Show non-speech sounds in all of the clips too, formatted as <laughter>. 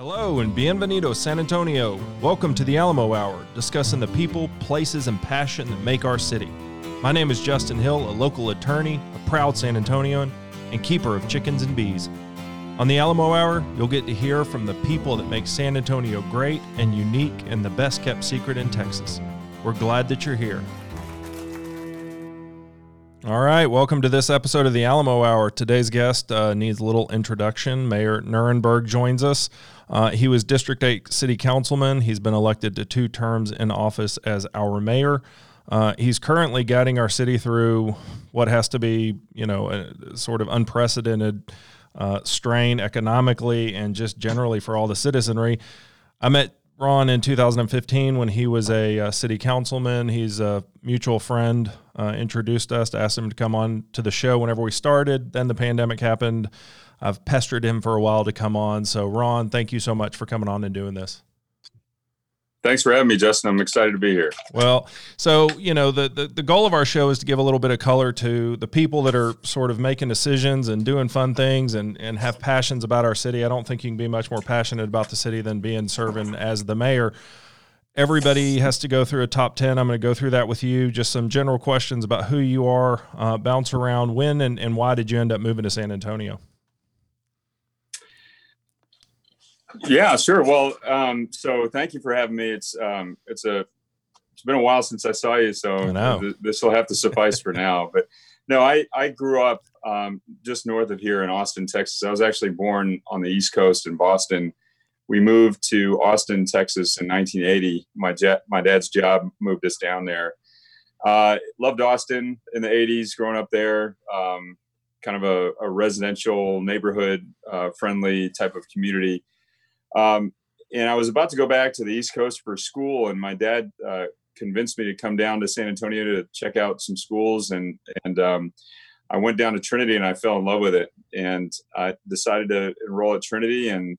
Hello and bienvenido, San Antonio. Welcome to the Alamo Hour, discussing the people, places, and passion that make our city. My name is Justin Hill, a local attorney, a proud San Antonian, and keeper of chickens and bees. On the Alamo Hour, you'll get to hear from the people that make San Antonio great and unique and the best kept secret in Texas. We're glad that you're here. All right, welcome to this episode of the Alamo Hour. Today's guest uh, needs a little introduction. Mayor Nirenberg joins us. Uh, he was District 8 City Councilman. He's been elected to two terms in office as our mayor. Uh, he's currently guiding our city through what has to be, you know, a sort of unprecedented uh, strain economically and just generally for all the citizenry. I met Ron in 2015 when he was a uh, city councilman. He's a mutual friend, uh, introduced us, to asked him to come on to the show whenever we started. Then the pandemic happened. I've pestered him for a while to come on. So, Ron, thank you so much for coming on and doing this. Thanks for having me, Justin. I'm excited to be here. Well, so you know the, the, the goal of our show is to give a little bit of color to the people that are sort of making decisions and doing fun things and and have passions about our city. I don't think you can be much more passionate about the city than being serving as the mayor. Everybody has to go through a top ten. I'm going to go through that with you. Just some general questions about who you are. Uh, bounce around. When and, and why did you end up moving to San Antonio? Yeah, sure. Well, um, so thank you for having me. It's um, it's a it's been a while since I saw you, so th- this will have to suffice for now. <laughs> But no, I I grew up um, just north of here in Austin, Texas. I was actually born on the East Coast in Boston. We moved to Austin, Texas in 1980. My jet, my dad's job moved us down there. Uh, loved Austin in the 80s, growing up there. Um, kind of a, a residential neighborhood uh, friendly type of community um, and I was about to go back to the East Coast for school, and my dad uh, convinced me to come down to San Antonio to check out some schools, and and um, I went down to Trinity, and I fell in love with it, and I decided to enroll at Trinity, and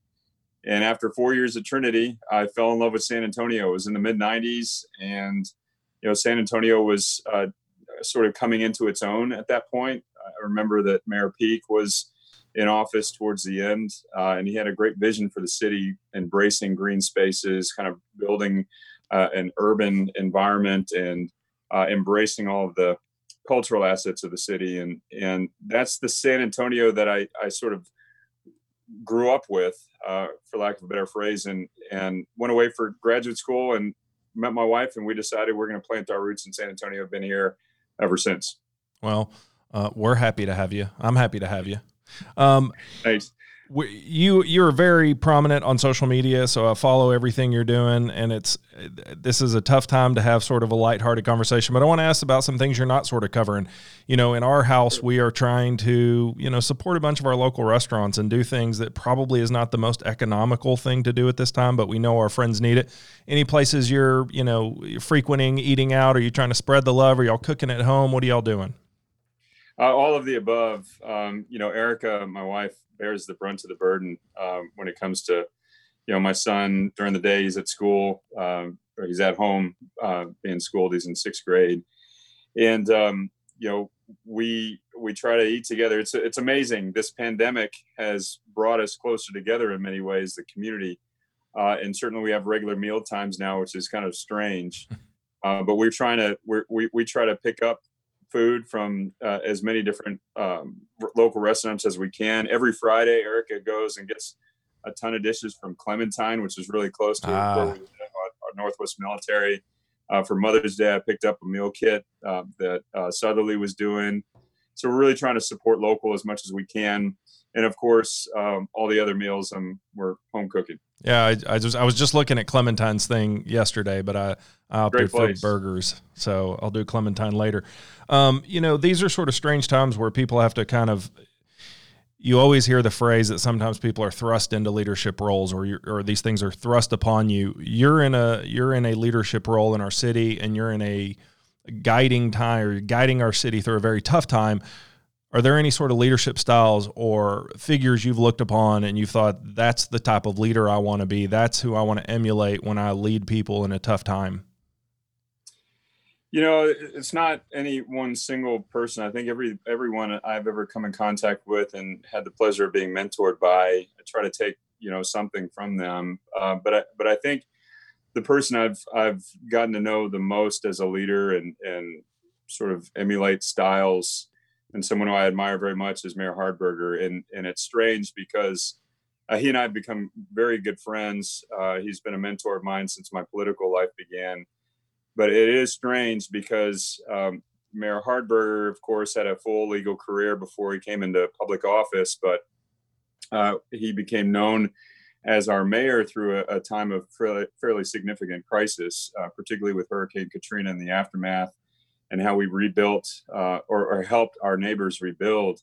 and after four years at Trinity, I fell in love with San Antonio. It was in the mid '90s, and you know San Antonio was uh, sort of coming into its own at that point. I remember that Mayor Peak was in office towards the end, uh, and he had a great vision for the city, embracing green spaces, kind of building uh, an urban environment, and uh, embracing all of the cultural assets of the city. And and that's the San Antonio that I I sort of grew up with, uh, for lack of a better phrase, and and went away for graduate school and met my wife, and we decided we're going to plant our roots in San Antonio. I've been here ever since. Well, uh, we're happy to have you. I'm happy to have you. Um. You you're very prominent on social media, so I follow everything you're doing, and it's this is a tough time to have sort of a lighthearted conversation. But I want to ask about some things you're not sort of covering. You know, in our house, we are trying to you know support a bunch of our local restaurants and do things that probably is not the most economical thing to do at this time, but we know our friends need it. Any places you're you know frequenting, eating out? Are you trying to spread the love? Are y'all cooking at home? What are y'all doing? Uh, all of the above. Um, you know, Erica, my wife, bears the brunt of the burden um, when it comes to, you know, my son during the day he's at school um, or he's at home uh, being schooled. He's in sixth grade, and um, you know, we we try to eat together. It's it's amazing. This pandemic has brought us closer together in many ways. The community, uh, and certainly we have regular meal times now, which is kind of strange. <laughs> Uh, but we're trying to we're, we we try to pick up food from uh, as many different um, local restaurants as we can. Every Friday, Erica goes and gets a ton of dishes from Clementine, which is really close to ah. our, our, Northwest Military. Uh, for Mother's Day, I picked up a meal kit uh, that uh, Southerleigh was doing. So we're really trying to support local as much as we can, and of course, um, all the other meals um, we're home cooking. Yeah, I, I, just I was just looking at Clementine's thing yesterday, but I, I opted for burgers, so I'll do Clementine later. Um, you know, these are sort of strange times where people have to kind of. You always hear the phrase that sometimes people are thrust into leadership roles, or or these things are thrust upon you. You're in a you're in a leadership role in our city, and you're in a guiding time or guiding our city through a very tough time are there any sort of leadership styles or figures you've looked upon and you've thought that's the type of leader I want to be? That's who I want to emulate when I lead people in a tough time? You know, it's not any one single person. I think every everyone I've ever come in contact with and had the pleasure of being mentored by, I try to take you know something from them. Uh, but I, but I think the person I've I've gotten to know the most as a leader and and sort of emulate styles and someone who I admire very much is Mayor Hardberger. And and it's strange because uh, he and I have become very good friends. Uh, he's been a mentor of mine since my political life began. But it is strange because um, Mayor Hardberger, of course, had a full legal career before he came into public office, but uh, he became known as our mayor through a, a time of fairly, fairly significant crisis, uh, particularly with Hurricane Katrina and the aftermath, and how we rebuilt uh, or, or, helped our neighbors rebuild.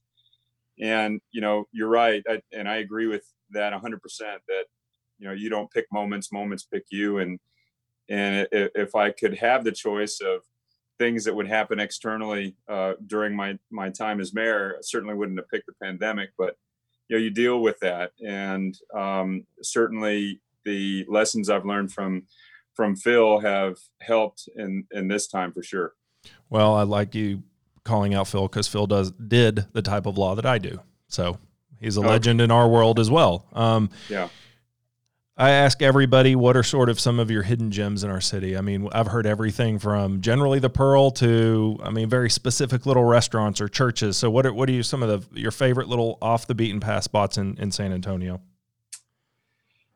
And you know, you're right, I, and I agree with that 100%. That you know, you don't pick moments; moments pick you. And and if I could have the choice of things that would happen externally uh, during my my time as mayor, I certainly wouldn't have picked the pandemic, but you know you deal with that and um, certainly the lessons i've learned from from phil have helped in in this time for sure well i like you calling out phil because phil does did the type of law that i do so he's a okay. legend in our world as well um, yeah I ask everybody what are sort of some of your hidden gems in our city. I mean, I've heard everything from generally the Pearl to, I mean, very specific little restaurants or churches. So, what are what are you some of the your favorite little off the beaten path spots in in San Antonio?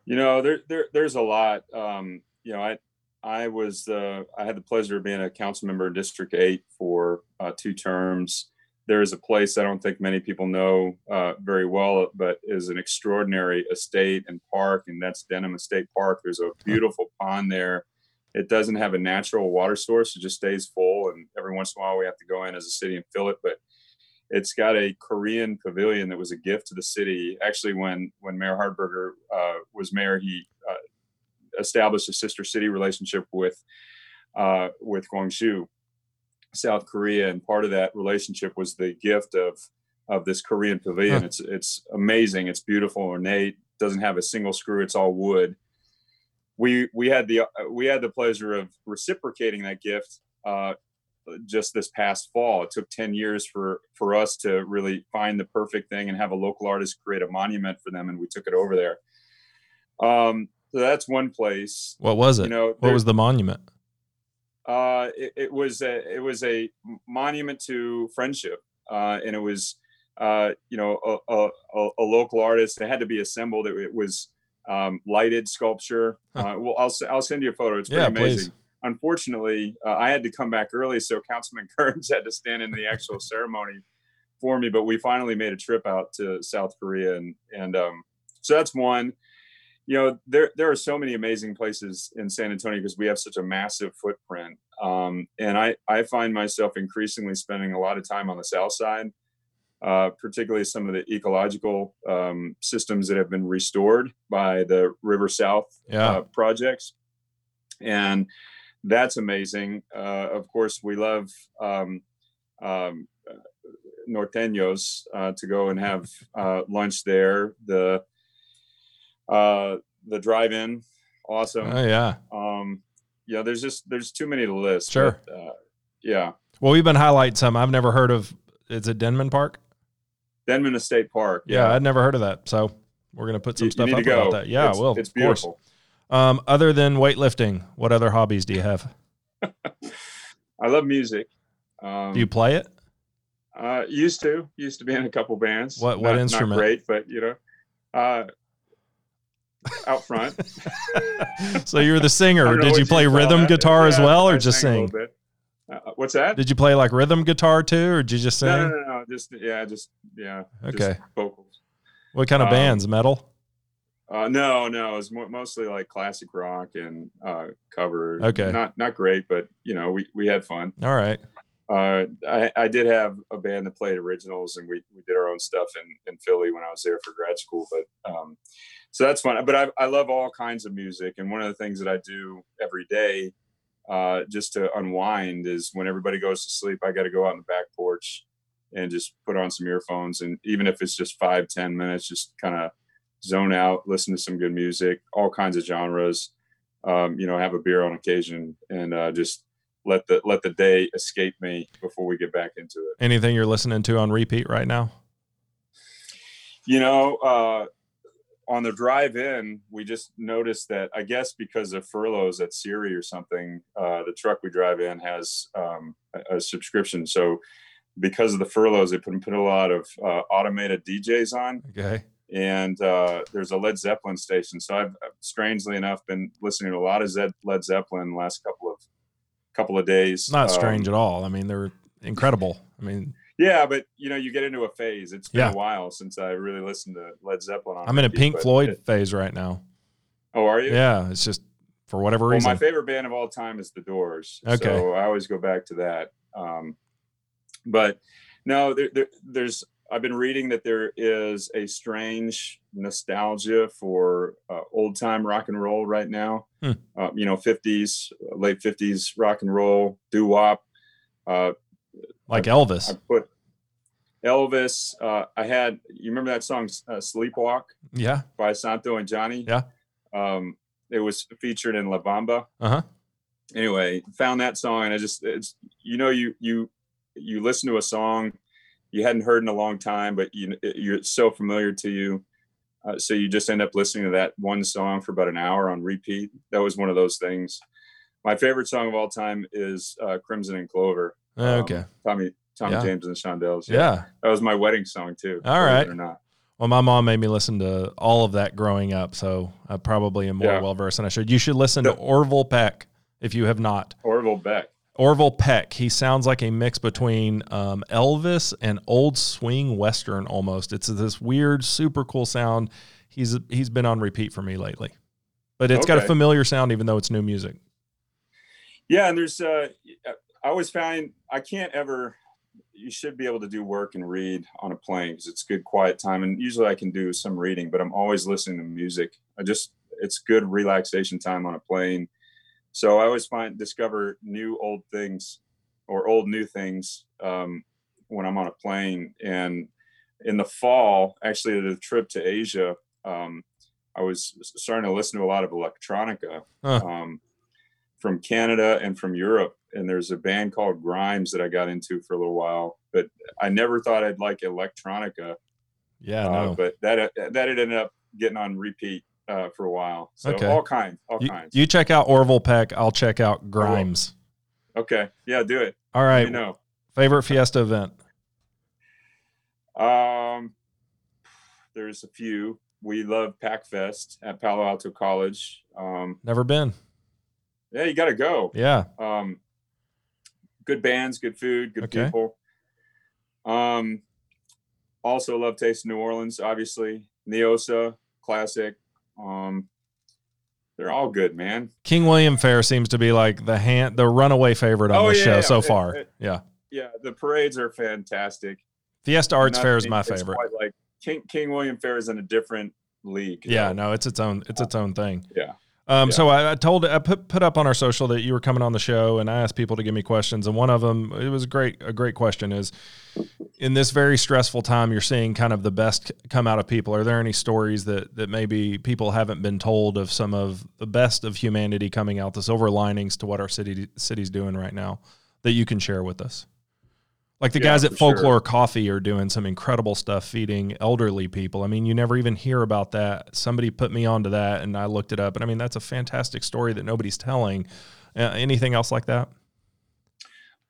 You know, there, there there's a lot. Um, you know, I I was uh, I had the pleasure of being a council member in District Eight for uh, two terms there is a place I don't think many people know uh, very well, but is an extraordinary estate and park, and that's Denman Estate Park. There's a beautiful pond there. It doesn't have a natural water source; it just stays full, and every once in a while we have to go in as a city and fill it. But it's got a Korean pavilion that was a gift to the city. Actually, when when Mayor Hardberger uh, was mayor, he established a sister city relationship with uh, with Gwangju South Korea, and part of that relationship was the gift of of this Korean pavilion. Huh. It's it's amazing. It's beautiful, ornate. Doesn't have a single screw. It's all wood. We we had the we had the pleasure of reciprocating that gift uh, just this past fall. It took ten years for for us to really find the perfect thing and have a local artist create a monument for them, and we took it over there. Um, so that's one place. What was it? You know, what was the monument? uh, it, it, was a, it was a monument to friendship, uh, and it was uh, you know a, a, a, local artist. It had to be assembled. It, it was um, lighted sculpture. Uh, well, I'll I'll send you a photo. It's pretty yeah, amazing. Please. Unfortunately, uh, I had to come back early, so Councilman <laughs> Kearns had to stand in the actual <laughs> ceremony for me. But we finally made a trip out to South Korea, and and um, so that's one you know there there are so many amazing places in San Antonio because we have such a massive footprint. Um, and I I find myself increasingly spending a lot of time on the south side, uh, particularly some of the ecological um, systems that have been restored by the River South yeah. uh, projects, and that's amazing. Uh, of course, we love. Um, um norteños uh, to go and have uh, lunch there. The uh, the drive-in, awesome. Oh yeah. Um, yeah, there's just there's too many to list. Sure. But, uh, yeah. Well, we've been highlighting some. I've never heard of. Is it Denman Park? Denman Estate Park. Yeah, yeah I'd never heard of that. So we're gonna put some you, stuff you up about that. Yeah, it's, well, it's beautiful. Um, other than weightlifting, what other hobbies do you have? <laughs> I love music. Um, do you play it? Uh, used to, used to be in a couple bands. What what not, instrument? Not great, but you know, uh, out front. <laughs> so you're the singer. <laughs> Did you play rhythm that. guitar yeah, as well, or I just sing? Uh, what's that? Did you play like rhythm guitar too, or did you just sing? No, no, no, no. just yeah, just yeah. Okay. Just vocals. What kind of um, bands? Metal? Uh, no, no. It's mostly like classic rock and uh, cover. Okay. Not not great, but you know we we had fun. All right. Uh, I, I did have a band that played originals, and we, we did our own stuff in, in Philly when I was there for grad school. But um, so that's fun. But I, I love all kinds of music, and one of the things that I do every day, uh, just to unwind, is when everybody goes to sleep, I got to go out on the back porch and just put on some earphones, and even if it's just five ten minutes, just kind of zone out, listen to some good music, all kinds of genres. Um, you know, have a beer on occasion, and uh, just let the let the day escape me before we get back into it. Anything you're listening to on repeat right now? You know, uh, on the drive in, we just noticed that I guess because of furloughs at Siri or something, uh, the truck we drive in has um, a, a, subscription. So because of the furloughs, they put, put a lot of uh, automated DJs on. Okay. And uh, there's a Led Zeppelin station. So I've strangely enough been listening to a lot of Zed, Led Zeppelin the last couple of couple of days. Not strange um, at all. I mean, they're incredible. I mean, yeah, but you know, you get into a phase. It's been yeah. a while since I really listened to Led Zeppelin. I'm in a Pink Floyd it, phase right now. Oh, are you? Yeah, it's just for whatever well, reason. My favorite band of all time is The Doors. Okay. So I always go back to that. Um, but no, there, there, there's. I've been reading that there is a strange nostalgia for uh, old time rock and roll right now. Hmm. Uh, you know, 50s, late 50s rock and roll, doo wop. Uh, like I, Elvis. I put Elvis. Uh, I had you remember that song uh, "Sleepwalk"? Yeah, by Santo and Johnny. Yeah, um, it was featured in La Bamba. Uh huh. Anyway, found that song and I just it's you know you you you listen to a song you hadn't heard in a long time, but you you're so familiar to you. Uh, so you just end up listening to that one song for about an hour on repeat. That was one of those things. My favorite song of all time is uh, "Crimson and Clover." Okay. Um, Tommy Tommy yeah. James and the Shondells. Yeah. yeah. That was my wedding song too. All right. Or not. Well, my mom made me listen to all of that growing up, so I probably am more yeah. well versed than I should. You should listen the, to Orville Peck if you have not. Orville Peck. Orville Peck. He sounds like a mix between um, Elvis and old swing western almost. It's this weird, super cool sound. He's he's been on repeat for me lately, but it's okay. got a familiar sound even though it's new music. Yeah, and there's uh, I always find I can't ever. You should be able to do work and read on a plane because it's good quiet time. And usually I can do some reading, but I'm always listening to music. I just it's good relaxation time on a plane. So I always find discover new old things or old new things um, when I'm on a plane. And in the fall, actually, the trip to Asia, um, I was starting to listen to a lot of electronica. Huh. Um, from Canada and from Europe. And there's a band called Grimes that I got into for a little while, but I never thought I'd like electronica. Yeah, uh, no. but that that had ended up getting on repeat uh, for a while. So okay. all kinds, all you, kinds. You check out Orville Peck. I'll check out Grimes. Okay. Yeah, do it. All right. You know. Favorite Fiesta event? Um, there's a few. We love PACFest at Palo Alto College. Um, Never been yeah, you got to go. Yeah. Um, good bands, good food, good okay. people. Um, also love Taste New Orleans, obviously. NIOSA, classic. Um, they're all good, man. King William Fair seems to be like the hand, the runaway favorite on oh, the yeah, show yeah. so it, far. It, yeah. Yeah. The parades are fantastic. Fiesta Arts Fair is my favorite. like King, King William Fair is in a different league. Yeah. Know? No, it's its own, it's its own thing. Yeah. Um, yeah. So I, I, told I put put up on our social that you were coming on the show, and I asked people to give me questions, and one of them it was a great a great question is, in this very stressful time, you're seeing kind of the best come out of people. Are there any stories that that maybe people haven't been told of some of the best of humanity coming out, the silver linings to what our city city's doing right now that you can share with us? Like the yeah, guys at Folklore sure. Coffee are doing some incredible stuff feeding elderly people. I mean, you never even hear about that. Somebody put me onto that and I looked it up. And I mean, that's a fantastic story that nobody's telling. Uh, anything else like that?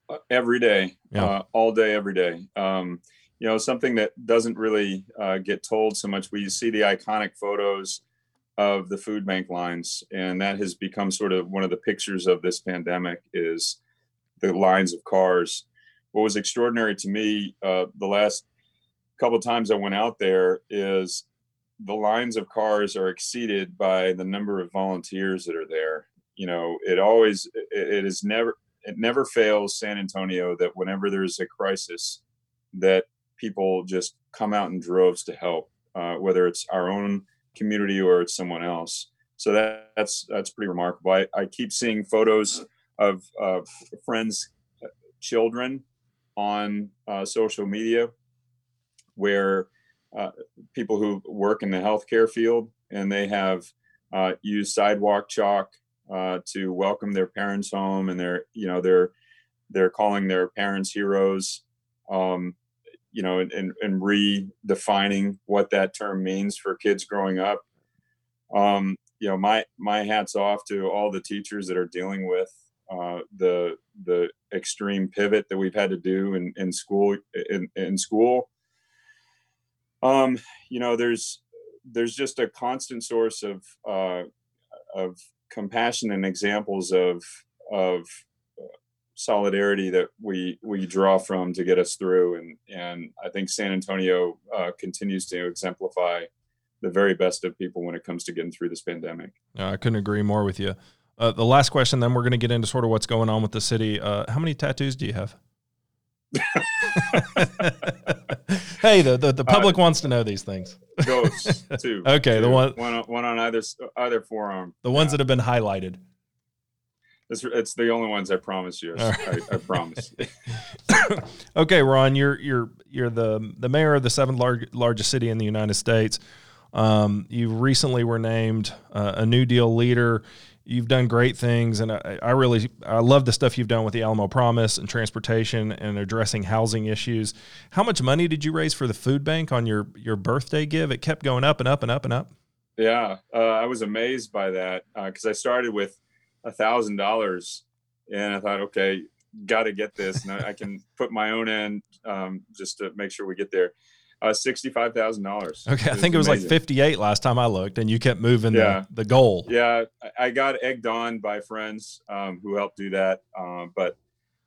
Uh, every day, yeah. uh, all day, every day. Um, you know, something that doesn't really uh, get told so much. We see the iconic photos of the food bank lines, and that has become sort of one of the pictures of this pandemic is the lines of cars what was extraordinary to me uh, the last couple of times I went out there is the lines of cars are exceeded by the number of volunteers that are there. You know, it always it, it is never it never fails San Antonio that whenever there's a crisis, that people just come out in droves to help, uh, whether it's our own community or it's someone else. So that, that's that's pretty remarkable. I, I keep seeing photos of uh, friends' children on uh, social media where uh, people who work in the healthcare field and they have uh, used sidewalk chalk uh, to welcome their parents home and they're you know they're they're calling their parents heroes um, you know, and, and, and redefining what that term means for kids growing up. Um, you know, my my hats off to all the teachers that are dealing with uh, the the extreme pivot that we've had to do in, in school in, in school. Um, you know, there's there's just a constant source of uh, of compassion and examples of of solidarity that we we draw from to get us through. And and i think san antonio uh, continues to exemplify the very best of people when it comes to getting through this pandemic. I couldn't agree more with you uh, the last question then we're going to get into sort of what's going on with the city uh, how many tattoos do you have <laughs> hey the, the, the public uh, wants to know these things ghosts <laughs> two okay two. the one one on, one on either either forearm the ones yeah. that have been highlighted it's, it's the only ones I promise you. I, I, promise. <laughs> okay, Ron, you're you're you're the the mayor of the seventh large, largest city in the United States. Um, you recently were named uh, a New Deal leader. You've done great things, and I, I, really I love the stuff you've done with the Alamo Promise and transportation and addressing housing issues. How much money did you raise for the food bank on your your birthday give? It kept going up and up and up and up. Yeah, uh, I was amazed by that because uh, I started with a thousand dollars and I thought, okay, got to get this, and I, I, can put my own in um, just to make sure we get there. Uh, sixty-five thousand dollars. Okay, I think it was amazing. like fifty-eight last time I looked, and you kept moving yeah. the, the goal. Yeah, I got egged on by friends um, who helped do that, uh, but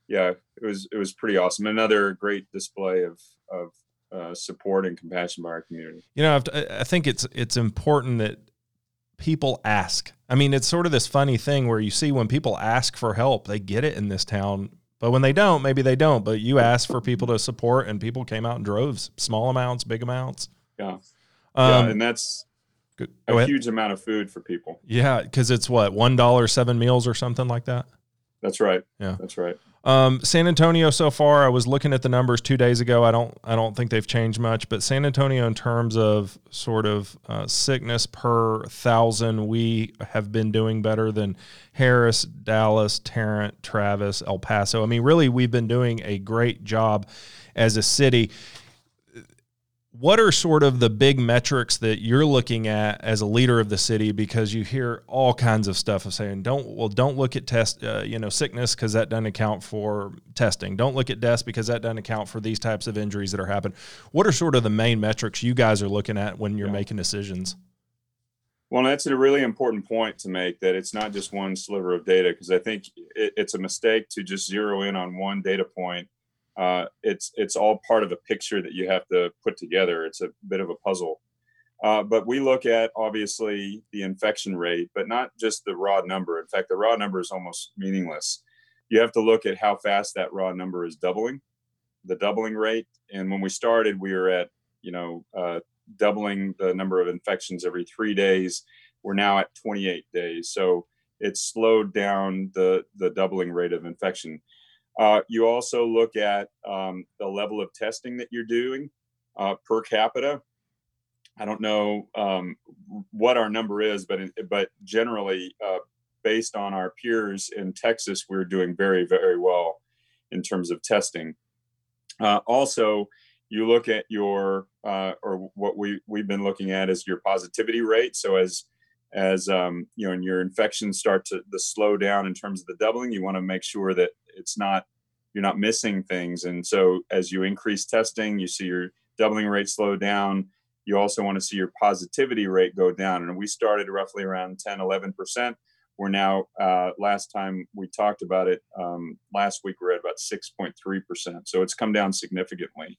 yeah, it was it was pretty awesome. Another great display of of uh, support and compassion by our community. You know, I think it's it's important that people ask. I mean, it's sort of this funny thing where you see when people ask for help, they get it in this town. But when they don't, maybe they don't. But you ask for people to support, and people came out in droves, small amounts, big amounts. Yeah, um, yeah, and that's a ahead. huge amount of food for people. Yeah, because it's what one dollar seven meals or something like that. That's right. Yeah, that's right. Um, San Antonio so far, I was looking at the numbers two days ago. I don't, I don't think they've changed much. But San Antonio, in terms of sort of uh, sickness per thousand, we have been doing better than Harris, Dallas, Tarrant, Travis, El Paso. I mean, really, we've been doing a great job as a city what are sort of the big metrics that you're looking at as a leader of the city? Because you hear all kinds of stuff of saying don't well don't look at test uh, you know sickness because that doesn't account for testing. Don't look at deaths because that doesn't account for these types of injuries that are happening. What are sort of the main metrics you guys are looking at when you're yeah. making decisions? Well that's a really important point to make that it's not just one sliver of data because i think it, it's a mistake to just zero in on one data point uh, it's it's all part of a picture that you have to put together. It's a bit of a puzzle. Uh, but we look at obviously the infection rate, but not just the raw number. In fact, the raw number is almost meaningless. You have to look at how fast that raw number is doubling, the doubling rate. And when we started, we were at you know uh, doubling the number of infections every three days. We're now at 28 days, so it's slowed down the the doubling rate of infection. Uh, you also look at um, the level of testing that you're doing uh, per capita. I don't know um, what our number is, but but generally, uh, based on our peers in Texas, we're doing very very well in terms of testing. Uh, also, you look at your uh, or what we we've been looking at is your positivity rate. So as as um, you know, and your infections start to the slow down in terms of the doubling, you want to make sure that it's not you're not missing things. And so as you increase testing, you see your doubling rate slow down. You also want to see your positivity rate go down. And we started roughly around 10, 11%. We're now, uh, last time we talked about it, um, last week we're at about 6.3%. So it's come down significantly.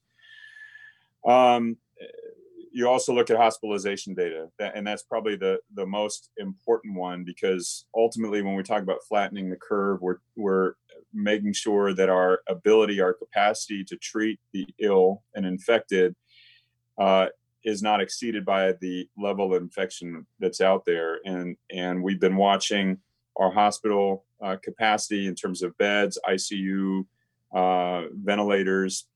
Um, you also look at hospitalization data, and that's probably the the most important one because ultimately, when we talk about flattening the curve, we're we're making sure that our ability, our capacity to treat the ill and infected, uh, is not exceeded by the level of infection that's out there. And and we've been watching our hospital uh, capacity in terms of beds, ICU, uh, ventilators,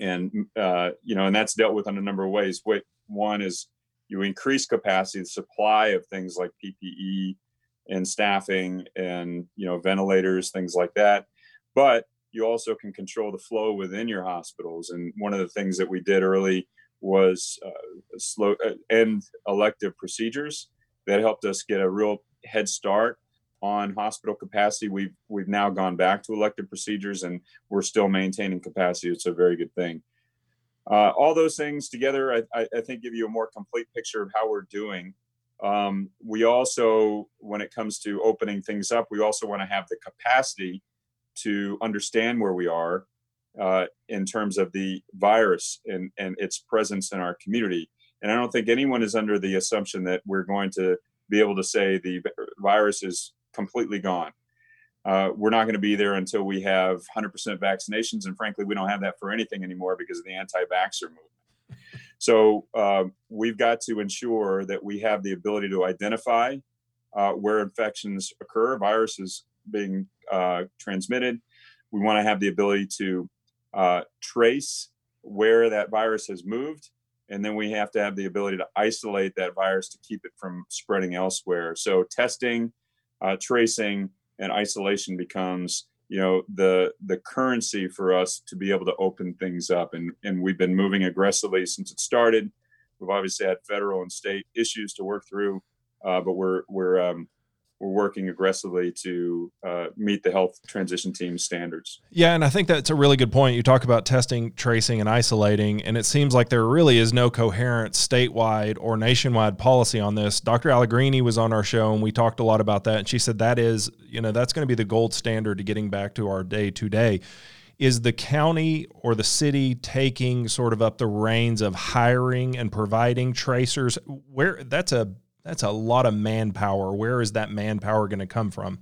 and uh, you know, and that's dealt with in a number of ways. What one is you increase capacity, the supply of things like PPE and staffing, and you know, ventilators, things like that. But you also can control the flow within your hospitals. And one of the things that we did early was uh, slow uh, end elective procedures that helped us get a real head start on hospital capacity. We've we've now gone back to elective procedures, and we're still maintaining capacity. It's a very good thing. Uh, all those things together, I, I, think, give you a more complete picture of how we're doing. Um, we also, when it comes to opening things up, we also want to have the capacity to understand where we are uh, in terms of the virus and, and its presence in our community. And I don't think anyone is under the assumption that we're going to be able to say the virus is completely gone. Uh, we're not going to be there until we have 100% vaccinations. And frankly, we don't have that for anything anymore because of the anti vaxxer movement. So uh, we've got to ensure that we have the ability to identify uh, where infections occur, viruses being uh, transmitted. We want to have the ability to uh, trace where that virus has moved. And then we have to have the ability to isolate that virus to keep it from spreading elsewhere. So testing, uh, tracing, and isolation becomes you know the the currency for us to be able to open things up. And and we've been moving aggressively since it started. We've obviously had federal and state issues to work through uh, but we're we're um, we're working aggressively to uh, meet the health transition team standards. Yeah, and I think that's a really good point. You talk about testing, tracing, and isolating, and it seems like there really is no coherent statewide or nationwide policy on this. Dr. Allegrini was on our show, and we talked a lot about that. And she said that is, you know, that's going to be the gold standard to getting back to our day to day. Is the county or the city taking sort of up the reins of hiring and providing tracers? Where that's a that's a lot of manpower. Where is that manpower going to come from?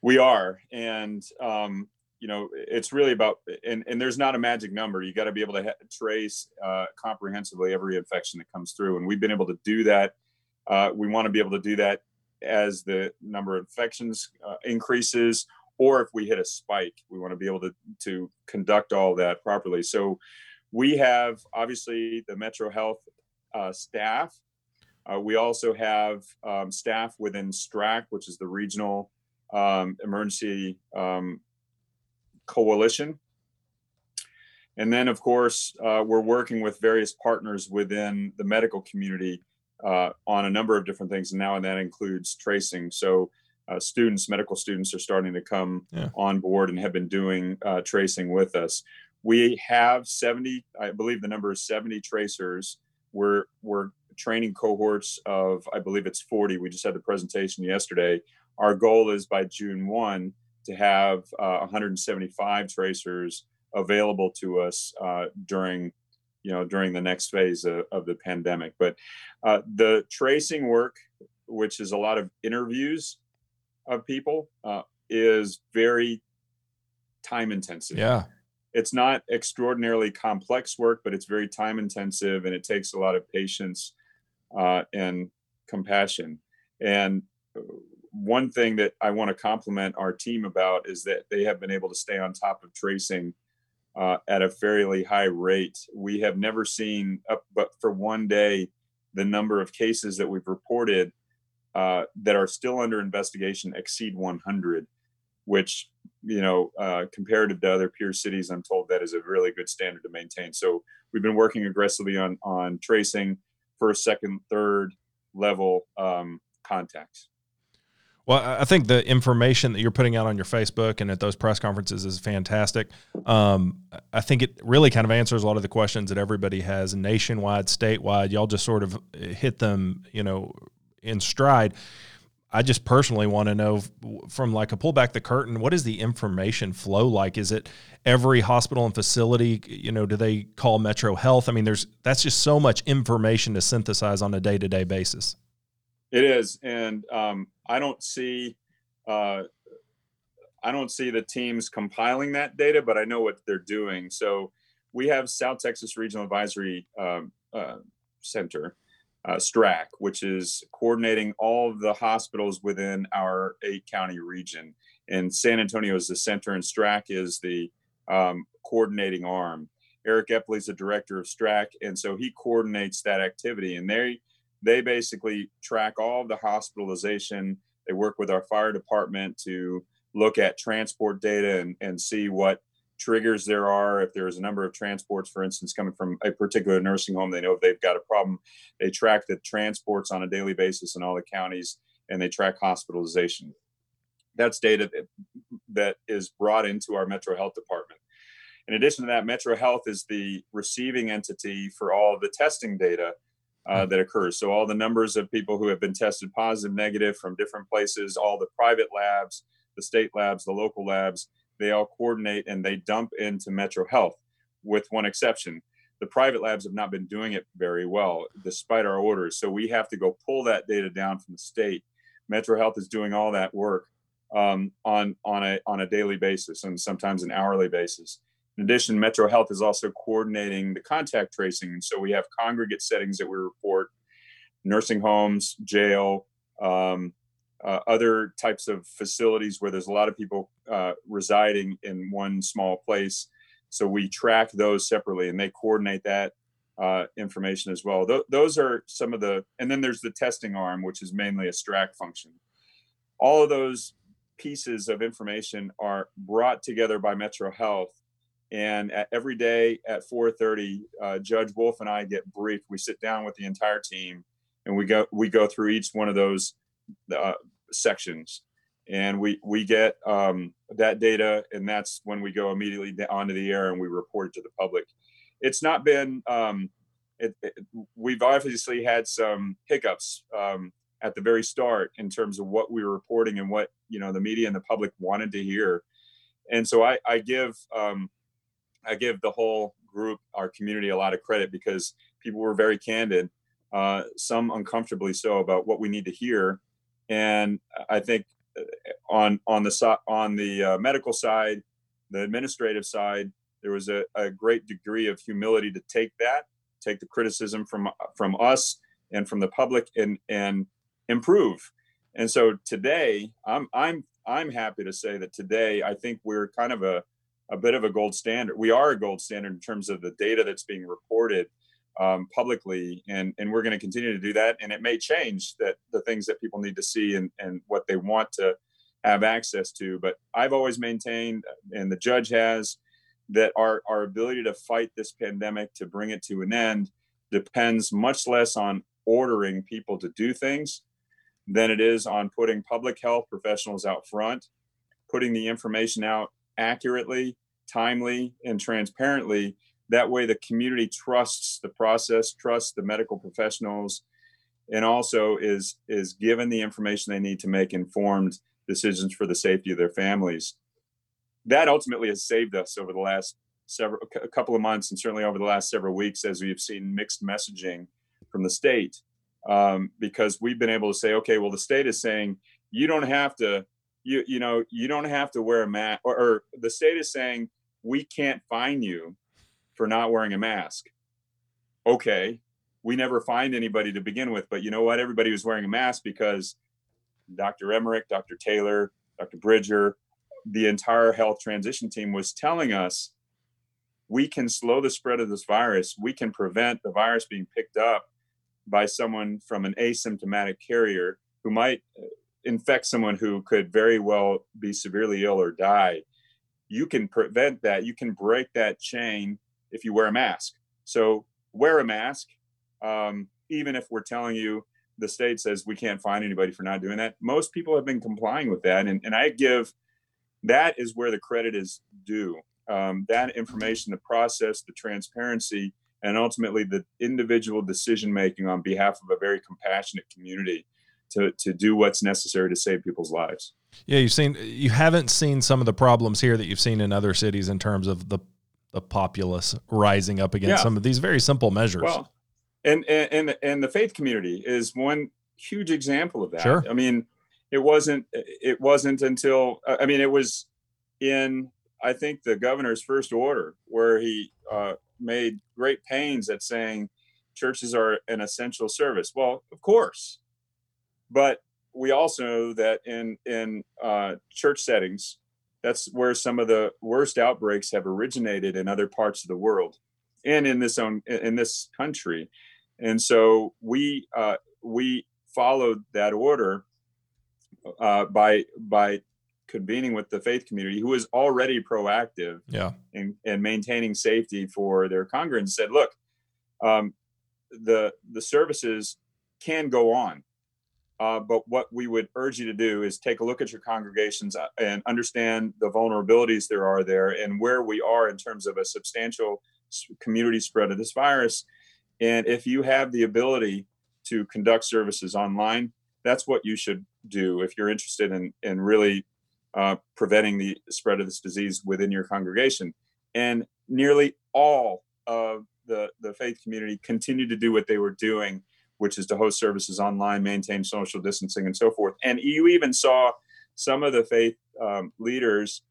We are, and um, you know, it's really about, and, and there's not a magic number. You got to be able to ha- trace uh, comprehensively every infection that comes through, and we've been able to do that. Uh, we want to be able to do that as the number of infections uh, increases, or if we hit a spike, we want to be able to to conduct all that properly. So, we have obviously the Metro Health uh, staff uh, we also have um, staff within STRAC, which is the regional um, emergency um, coalition. And then, of course, uh, we're working with various partners within the medical community uh, on a number of different things. And now and that includes tracing. So, uh, students, medical students, are starting to come yeah. on board and have been doing uh, tracing with us. We have 70, I believe the number is 70 tracers. We're, we're training cohorts of, I believe it's 40. We just had the presentation yesterday. Our goal is by June 1 to have uh, 175 tracers available to us uh, during you know during the next phase of, of the pandemic but uh, the tracing work which is a lot of interviews of people uh, is very time intensive yeah it's not extraordinarily complex work but it's very time intensive and it takes a lot of patience uh, and compassion. And one thing that I want to compliment our team about is that they have been able to stay on top of tracing uh, at a fairly high rate. We have never seen, up, but for one day, the number of cases that we've reported uh, that are still under investigation exceed 100, which you know, uh, comparative to other peer cities, I'm told that is a really good standard to maintain. So we've been working aggressively on on tracing first, second, third level um, contacts. Well, I think the information that you're putting out on your Facebook and at those press conferences is fantastic. Um, I think it really kind of answers a lot of the questions that everybody has nationwide, statewide. Y'all just sort of hit them, you know, in stride. I just personally want to know from like a pull back the curtain, what is the information flow like? Is it every hospital and facility? You know, do they call Metro Health? I mean, there's that's just so much information to synthesize on a day to day basis. It is, and um, I don't see, uh, I don't see the teams compiling that data, but I know what they're doing. So we have South Texas Regional Advisory um, uh, Center uh, STRAC, which is coordinating all of the hospitals within our eight county region. And San Antonio is the center, and STRAC is the um, coordinating arm. Eric Epley is the director of STRAC, and so he coordinates that activity. And they they basically track all of the hospitalization. They work with our fire department to look at transport data and, and see what triggers there are. If there's a number of transports, for instance, coming from a particular nursing home, they know if they've got a problem. They track the transports on a daily basis in all the counties and they track hospitalization. That's data that, that is brought into our Metro Health Department. In addition to that, Metro Health is the receiving entity for all the testing data uh, that occurs. So, all the numbers of people who have been tested positive, negative from different places, all the private labs, the state labs, the local labs, they all coordinate and they dump into Metro Health, with one exception. The private labs have not been doing it very well, despite our orders. So, we have to go pull that data down from the state. Metro Health is doing all that work um, on on a on a daily basis and sometimes an hourly basis. In addition, Metro Health is also coordinating the contact tracing, and so we have congregate settings that we report, nursing homes, jail, um, uh, other types of facilities where there's a lot of people uh, residing in one small place. So we track those separately, and they coordinate that uh, information as well. Th- those are some of the, and then there's the testing arm, which is mainly a STRAC function. All of those pieces of information are brought together by Metro Health. And at, every day at 4:30, uh, Judge Wolff and I get briefed. We sit down with the entire team, and we go we go through each one of those uh, sections, and we we get um, that data, and that's when we go immediately onto the air and we report it to the public. It's not been um, it, it, we've obviously had some hiccups. Um, at the very start in terms of what we were reporting and what you know the media and the public wanted to hear and so i, I give um, i give the whole group our community a lot of credit because people were very candid uh, some uncomfortably so about what we need to hear and i think uh, on on the on the uh, medical side the administrative side there was a, a great degree of humility to take that take the criticism from from us and from the public and and improve. And so today, I'm I'm I'm happy to say that today I think we're kind of a a bit of a gold standard. We are a gold standard in terms of the data that's being reported um, publicly, and and we're going to continue to do that. And it may change that the things that people need to see and and what they want to have access to. But I've always maintained, and the judge has, that our our ability to fight this pandemic to bring it to an end depends much less on ordering people to do things than it is on putting public health professionals out front, putting the information out accurately, timely, and transparently. That way, the community trusts the process, trusts the medical professionals, and also is is given the information they need to make informed decisions for the safety of their families. That ultimately has saved us over the last several a couple of months, and certainly over the last several weeks, as we've seen mixed messaging from the state um, because we've been able to say, okay, well, the state is saying you don't have to, you you know, you don't have to wear a mask, or, or the state is saying we can't fine you for not wearing a mask. Okay, we never find anybody to begin with, but you know what? Everybody was wearing a mask because Dr. Emmerich, Dr. Taylor, Dr. Bridger, the entire health transition team was telling us we can slow the spread of this virus. We can prevent the virus being picked up by someone from an asymptomatic carrier who might uh, infect someone who could very well be severely ill or die. You can prevent that. You can break that chain if you wear a mask. So wear a mask, um, even if we're telling you the state says we can't find anybody for not doing that. Most people have been complying with that, and, and I give that is where the credit is due. Um, that information, the process, the transparency and ultimately the individual decision making on behalf of a very compassionate community to, to do what's necessary to save people's lives. Yeah, you've seen you haven't seen some of the problems here that you've seen in other cities in terms of the the populace rising up against yeah. some of these very simple measures. Well, and and and the faith community is one huge example of that. Sure. I mean, it wasn't it wasn't until I mean it was in I think the governor's first order where he uh, made great pains at saying churches are an essential service. Well, of course, but we also know that in in uh, church settings, that's where some of the worst outbreaks have originated in other parts of the world and in this own in this country. And so we uh, we followed that order uh, by by convening with the faith community who was already proactive yeah. in, in maintaining safety for their congregants said, look, um, the the services can go on. Uh, but what we would urge you to do is take a look at your congregations uh, and understand the vulnerabilities there are there and where we are in terms of a substantial community spread of this virus. And if you have the ability to conduct services online, that's what you should do if you're interested in, in really uh, preventing the spread of this disease within your congregation. And nearly all of the, the faith community continued to do what they were doing, which is to host services online, maintain social distancing, and so forth. And you even saw some of the faith um, leaders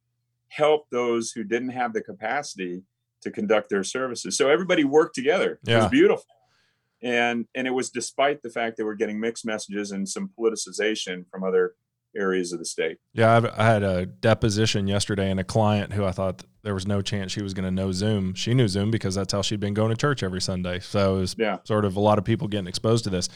help those who didn't have the capacity to conduct their services. So everybody worked together. Yeah. It was beautiful. And and it was despite the fact that we're getting mixed messages and some politicization from other areas of the state. Yeah, I've, i had a deposition yesterday and a client who I thought there was no chance she was going to know Zoom. She knew Zoom because that's how she'd been going to church every Sunday. So it was yeah. sort of a lot of people getting exposed to this.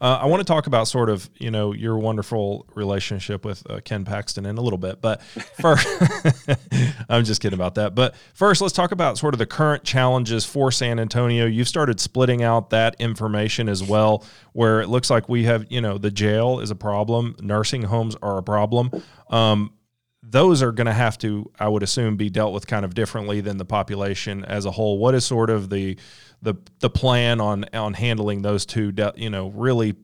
Uh, I want to talk about sort of, you know, your wonderful relationship with uh, Ken Paxton in a little bit, but first, <laughs> I'm just kidding about that. But first, let's talk about sort of the current challenges for San Antonio. You've started splitting out that information as well, where it looks like we have, you know, the jail is a problem, nursing homes are a problem. Um, those are going to have to, I would assume, be dealt with kind of differently than the population as a whole. What is sort of the the the plan on on handling those two, you know, really,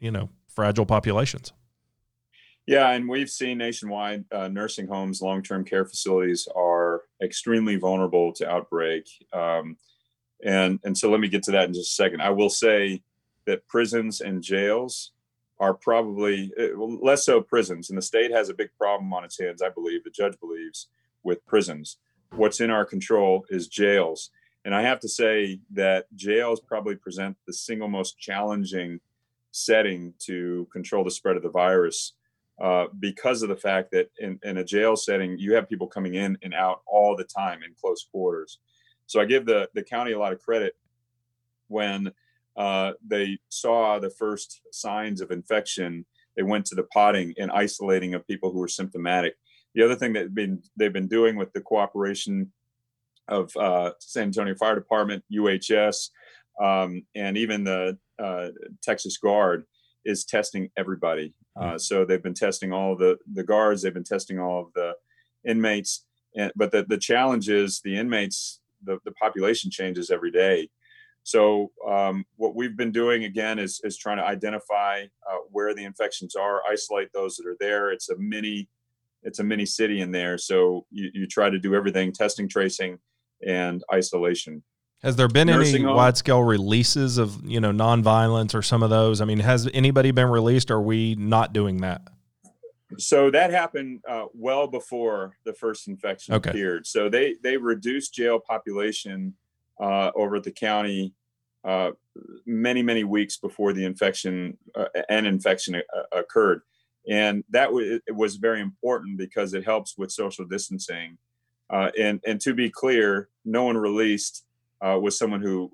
you know, fragile populations? Yeah, and we've seen nationwide uh, nursing homes, long term care facilities are extremely vulnerable to outbreak. Um, and and so let me get to that in just a second. I will say that prisons and jails are probably uh, less so prisons. And the state has a big problem on its hands, I believe, the judge believes, with prisons. What's in our control is jails. And I have to say that jails probably present the single most challenging setting to control the spread of the virus uh, because of the fact that in, in a jail setting, you have people coming in and out all the time in close quarters. So I give the, the county a lot of credit when uh, they saw the first signs of infection, they went to the potting and isolating of people who were symptomatic. The other thing that been they've been doing with the cooperation of uh, San Antonio Fire Department, UHS, um, and even the uh, Texas Guard is testing everybody. Uh, so they've been testing all the the guards, they've been testing all of the inmates, and, but the the challenge is the inmates, the the population changes every day. So um, what we've been doing again is, is trying to identify uh, where the infections are, isolate those that are there. It's a mini, it's a mini city in there. So you, you try to do everything: testing, tracing, and isolation. Has there been Nursing any wide scale releases of you know nonviolence or some of those? I mean, has anybody been released? Or are we not doing that? So that happened uh, well before the first infection okay. appeared. So they they reduced jail population uh, over at the county uh, many many weeks before the infection uh, an infection uh, occurred. And that w- was very important because it helps with social distancing. Uh, and and to be clear no one released uh, was someone who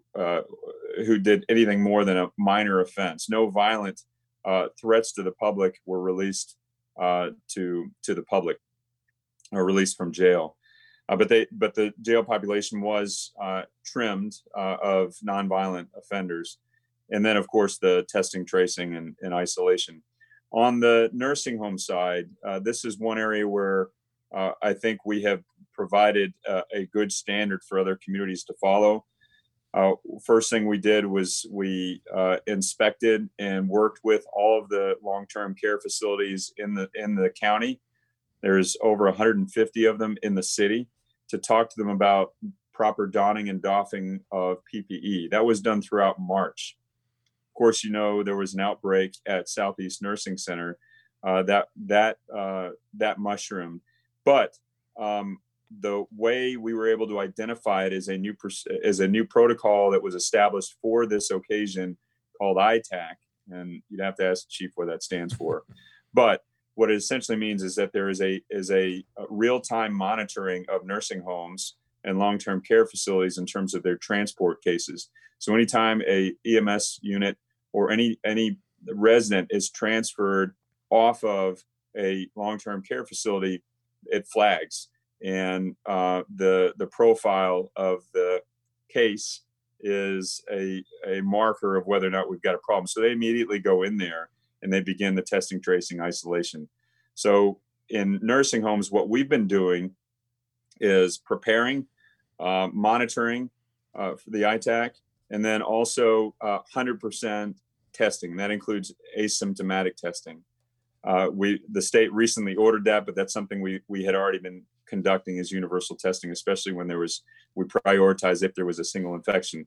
who did anything more than a minor offense. No violent threats to the public were released to to the public or released from jail uh, but they, but the jail population was uh, trimmed uh, of nonviolent offenders, and then of course the testing, tracing, and, and isolation. On the nursing home side, uh, this is one area where uh, I think we have provided uh, a good standard for other communities to follow. first thing we did was we inspected and worked with all of the long-term care facilities in the in the county. There's over 150 of them in the city to talk to them about proper donning and doffing of PPE. That was done throughout March. Of course, you know there was an outbreak at Southeast Nursing Center uh, that that uh, that mushroom, but um, the way we were able to identify it is a new as a new protocol that was established for this occasion called ITAC, and you'd have to ask the chief what that stands for. But what it essentially means is that there is a is a, a real-time monitoring of nursing homes and long-term care facilities in terms of their transport cases. So anytime a EMS unit or any any resident is transferred off of a long-term care facility, it flags, and uh, the the profile of the case is a a marker of whether or not we've got a problem. So they immediately go in there and they begin the testing, tracing, isolation. So in nursing homes, what we've been doing is preparing, uh, monitoring uh, for the ITAC, and then also uh, 100% testing. That includes asymptomatic testing. Uh, we the state recently ordered that, but that's something we we had already been conducting as universal testing, especially when there was we prioritize if there was a single infection.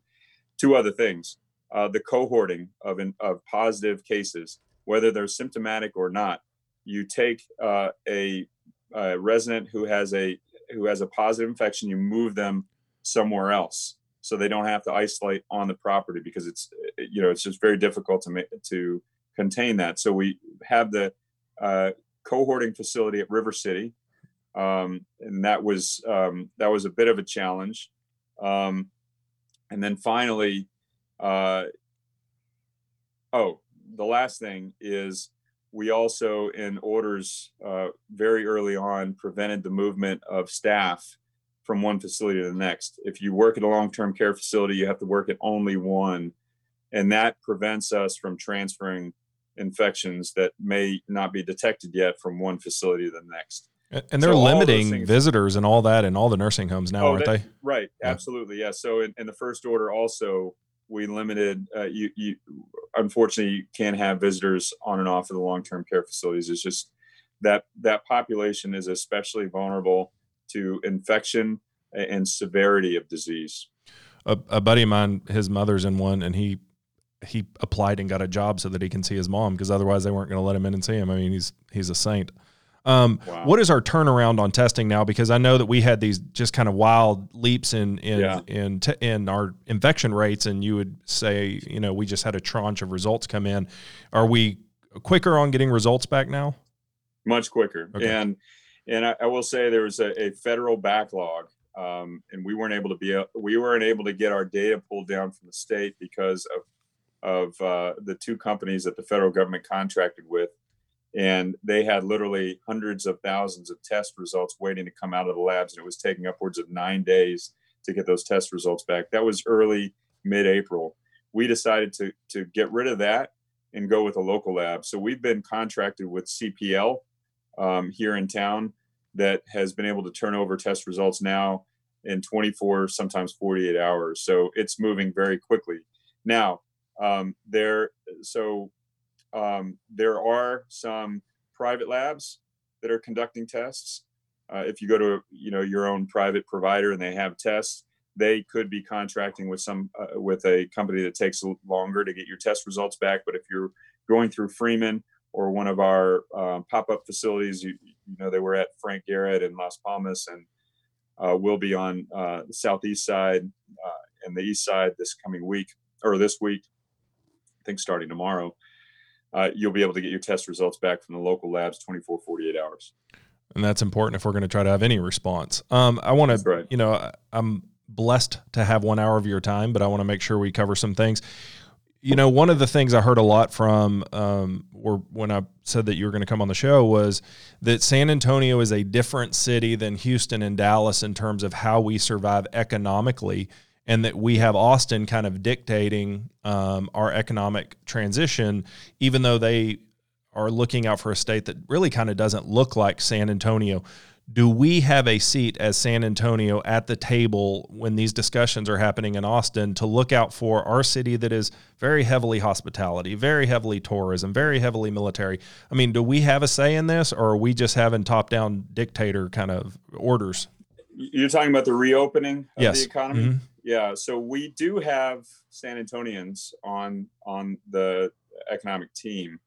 Two other things: uh, the cohorting of in, of positive cases, whether they're symptomatic or not. You take uh, a, a resident who has a who has a positive infection, you move them somewhere else so they don't have to isolate on the property because it's you know it's just very difficult to make to contain that. So we have the uh, cohorting facility at River City, um, and that was um, that was a bit of a challenge. Um, and then finally, uh, oh, the last thing is we also in orders uh, very early on prevented the movement of staff from one facility to the next. If you work at a long-term care facility, you have to work at only one, and that prevents us from transferring infections that may not be detected yet from one facility to the next. And they're so limiting visitors and all that in all the nursing homes now, oh, aren't they? Right, yeah. absolutely, yeah. So in, in, the first order, also we limited. Uh, you, you, unfortunately, you can't have visitors on and off of the long-term care facilities. It's just that that population is especially vulnerable to infection and severity of disease. A, a buddy of mine, his mother's in one, and he he applied and got a job so that he can see his mom because otherwise they weren't going to let him in and see him. I mean, he's he's a saint. Um, wow. What is our turnaround on testing now? Because I know that we had these just kind of wild leaps in in yeah. in, t- in our infection rates, and you would say, you know, we just had a tranche of results come in. Are we quicker on getting results back now? Much quicker, okay. and and I, I, will say there was a, a federal backlog, um, and we weren't able to be we weren't able to get our data pulled down from the state because of of uh, the two companies that the federal government contracted with, and they had literally hundreds of thousands of test results waiting to come out of the labs, and it was taking upwards of nine days to get those test results back. That was early mid-April. We decided to to get rid of that and go with a local lab. So we've been contracted with CPL um, here in town that has been able to turn over test results now in 24, sometimes 48 hours. So it's moving very quickly. Now, um, there, so um, there are some private labs that are conducting tests. Uh, if you go to you know your own private provider and they have tests, they could be contracting with some uh, with a company that takes longer to get your test results back. But if you're going through Freeman or one of our uh, pop-up facilities. You, you, know, they were at Frank Garrett in Las Palmas, and uh, we'll be on uh, the southeast side uh, and the east side this coming week or this week. I think starting tomorrow, uh, you'll be able to get your test results back from the local labs 24, 48 hours. And that's important if we're going to try to have any response. Um, I want to, right. you know, I'm blessed to have one hour of your time, but I want to make sure we cover some things you know, one of the things I heard a lot from, um, or when I said that you were going to come on the show, was that San Antonio is a different city than Houston and Dallas in terms of how we survive economically, and that we have Austin kind of dictating um, our economic transition, even though they are looking out for a state that really kind of doesn't look like San Antonio do we have a seat as San Antonio at the table when these discussions are happening in Austin to look out for our city that is very heavily hospitality, very heavily tourism, very heavily military? I mean, do we have a say in this or are we just having top down dictator kind of orders? You're talking about the reopening of yes. the economy? Mm-hmm. Yeah. So we do have San Antonians on on the economic team.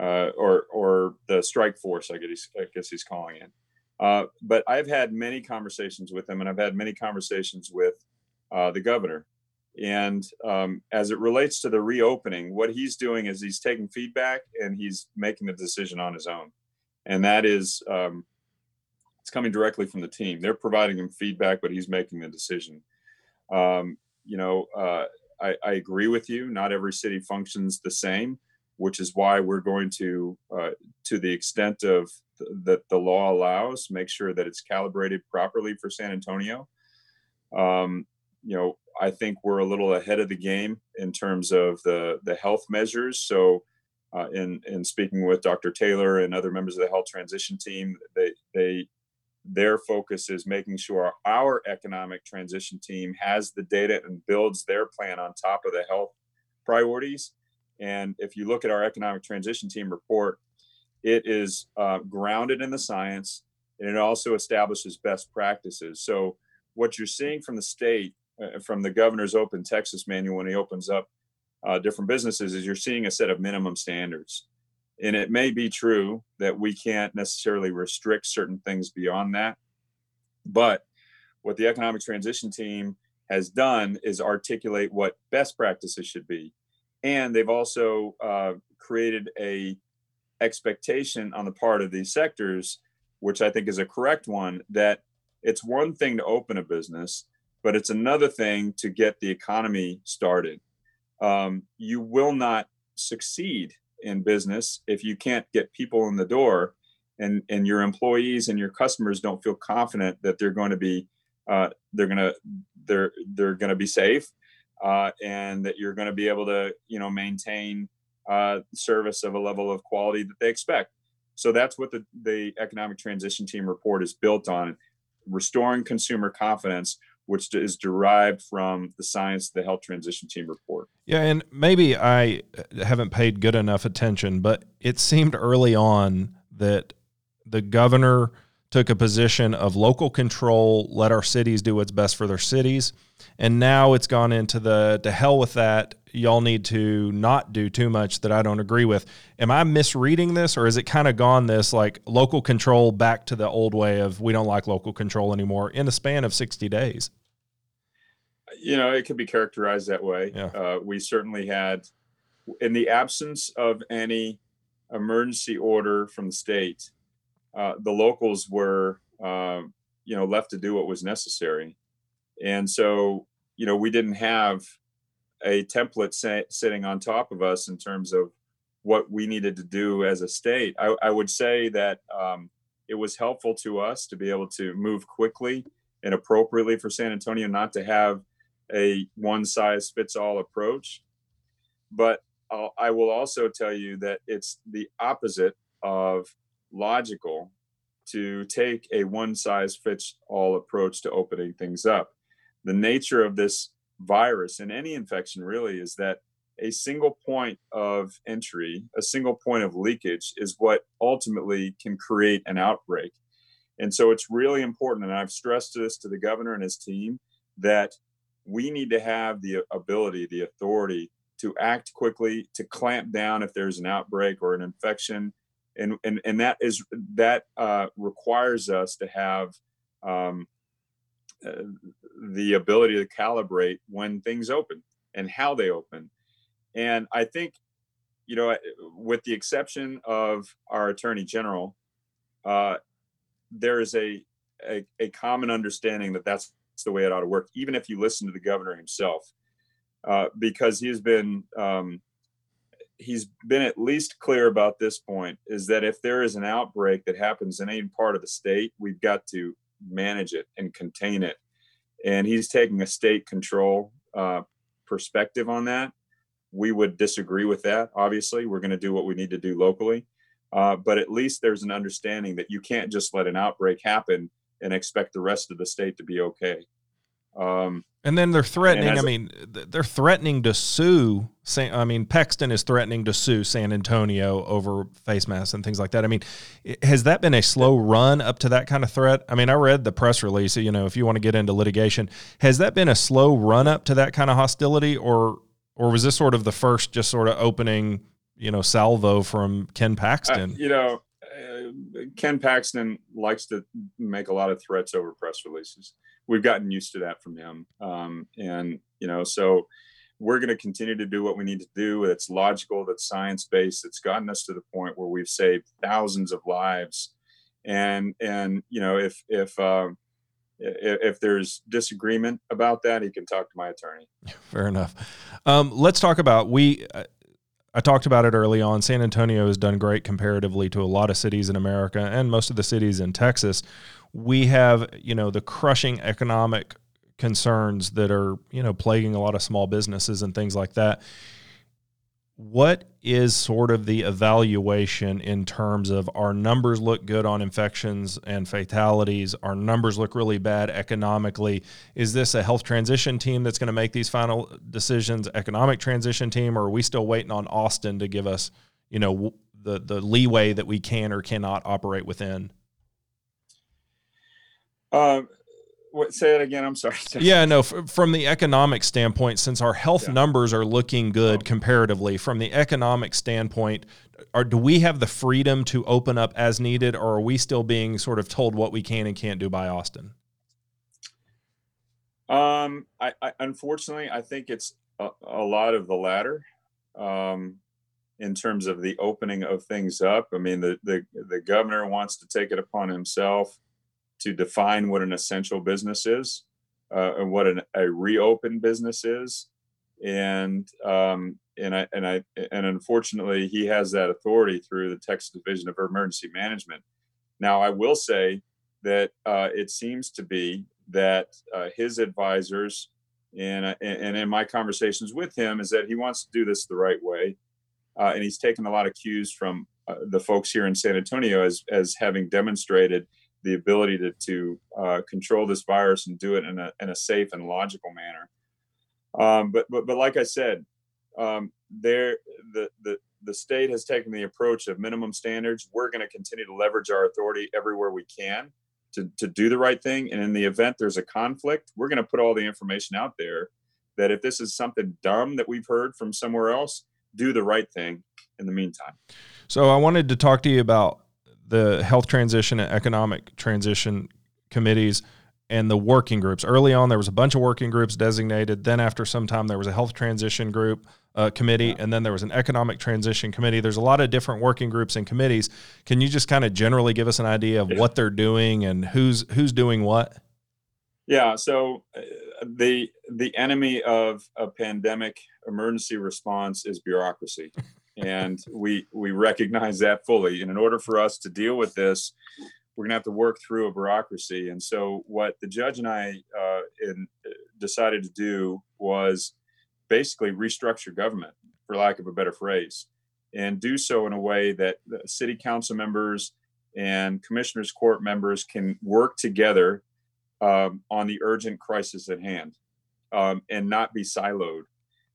Uh, or or the strike force, I guess, I guess he's calling it. Uh, but I've had many conversations with him, and I've had many conversations with uh, the governor. And um, as it relates to the reopening, what he's doing is he's taking feedback and he's making the decision on his own. And that is, um, it's coming directly from the team. They're providing him feedback, but he's making the decision. Um, you know, uh, I, I, agree with you. Not every city functions the same. which is why we're going to, uh, to the extent of th- that the law allows, make sure that it's calibrated properly for San Antonio. Um, you know, I think we're a little ahead of the game in terms of the the health measures. So, uh, in in speaking with Dr. Taylor and other members of the health transition team, they they their focus is making sure our economic transition team has the data and builds their plan on top of the health priorities. And if you look at our economic transition team report, it is uh, grounded in the science and it also establishes best practices. So, what you're seeing from the state uh, from the governor's open Texas manual when he opens up uh, different businesses is you're seeing a set of minimum standards. And it may be true that we can't necessarily restrict certain things beyond that. But what the economic transition team has done is articulate what best practices should be. And they've also uh, created a expectation on the part of these sectors, which I think is a correct one, that it's one thing to open a business, but it's another thing to get the economy started. Um, you will not succeed in business if you can't get people in the door and and your employees and your customers don't feel confident that they're going to be uh, they're going to they're they're going to be safe uh, and that you're going to be able to you know maintain uh, service of a level of quality that they expect. So that's what the, the economic transition team report is built on restoring consumer confidence which is derived from the science of the health transition team report. Yeah, and maybe I uh, haven't paid good enough attention, but it seemed early on that the governor took a position of local control, let our cities do what's best for their cities. And now it's gone into the to hell with that. Y'all need to not do too much that I don't agree with. Am I misreading this or is it kind of gone this like local control back to the old way of we don't like local control anymore in the span of 60 days? You know, it could be characterized that way. Yeah. Uh, we certainly had, in the absence of any emergency order from the state, uh, the locals were, uh, you know, left to do what was necessary. And so, you know, we didn't have a template sa- sitting on top of us in terms of what we needed to do as a state. I, I would say that um, it was helpful to us to be able to move quickly and appropriately for San Antonio, not to have a one size fits all approach. But I'll, I will also tell you that it's the opposite of logical to take a one size fits all approach to opening things up. The nature of this virus and any infection really is that a single point of entry, a single point of leakage is what ultimately can create an outbreak. And so it's really important, and I've stressed this to the governor and his team, that we need to have the ability, the authority to act quickly, to clamp down if there's an outbreak or an infection, and and and that is that uh, requires us to have um, uh, the ability to calibrate when things open and how they open. And I think, you know, with the exception of our attorney general, uh, there is a, a, a common understanding that that's that's the way it ought to work, even if you listen to the governor himself, uh, because he's been um, he's been at least clear about this point is that if there is an outbreak that happens in any part of the state, we've got to manage it and contain it. And he's taking a state control uh, perspective on that. We would disagree with that. Obviously, we're going to do what we need to do locally. Uh, but at least there's an understanding that you can't just let an outbreak happen and expect the rest of the state to be okay. Um, and then they're threatening. I mean, they're threatening to sue. I mean, Paxton is threatening to sue San Antonio over face masks and things like that. I mean, has that been a slow run up to that kind of threat? I mean, I read the press release. You know, if you want to get into litigation, has that been a slow run up to that kind of hostility, or or was this sort of the first, just sort of opening, you know, salvo from Ken Paxton? Uh, you know, Ken Paxton likes to make a lot of threats over press releases. We've gotten used to that from him, um, and you know, so we're going to continue to do what we need to do. That's logical. That's science based. It's gotten us to the point where we've saved thousands of lives, and and you know, if if uh, if, there's disagreement about that, he can talk to my attorney. <laughs> Fair enough. Um, let's talk about we. I talked about it early on. San Antonio has done great comparatively to a lot of cities in America and most of the cities in Texas. We have, you know, the crushing economic concerns that are, you know, plaguing a lot of small businesses and things like that what is sort of the evaluation in terms of our numbers look good on infections and fatalities? Our numbers look really bad economically. Is this a health transition team that's going to make these final decisions economic transition team or are we still waiting on austin to give us you know the the leeway that we can or cannot operate within? Um what, say it again. I'm sorry. <laughs> yeah, no. F- from the economic standpoint, since our health yeah. numbers are looking good oh. comparatively, from the economic standpoint, are do we have the freedom to open up as needed, or are we still being sort of told what we can and can't do by Austin? Um, I, I unfortunately, I think it's a, a lot of the latter. Um, in terms of the opening of things up, I mean, the the the governor wants to take it upon himself to define what an essential business is uh, and what an, a reopened business is. And um, and I and I and unfortunately, he has that authority through the Texas Division of Emergency Management. Now, I will say that uh, it seems to be that uh, his advisors and and in my conversations with him is that he wants to do this the right way, uh, and he's taken a lot of cues from uh, the folks here in San Antonio as as having demonstrated the ability to, to uh, control this virus and do it in a, in a safe and logical manner. Um, but, but, but like I said, um, there, the, the, the state has taken the approach of minimum standards. We're going to continue to leverage our authority everywhere we can to, to do the right thing. And in the event there's a conflict, we're going to put all the information out there that if this is something dumb that we've heard from somewhere else, do the right thing in the meantime. So I wanted to talk to you about the health transition and economic transition committees and the working groups. Early on, there was a bunch of working groups designated. Then, after some time, there was a health transition group uh, committee, and then there was an economic transition committee. There's a lot of different working groups and committees. Can you just kind of generally give us an idea of yeah. what they're doing and who's who's doing what? Yeah. So uh, the the enemy of a pandemic emergency response is bureaucracy and we we recognize that fully. And in order for us to deal with this, we're going to have to work through a bureaucracy. And so, what the judge and I uh, in, decided to do was basically restructure government, for lack of a better phrase, and do so in a way that city council members and commissioners court members can work together um, on the urgent crisis at hand um, and not be siloed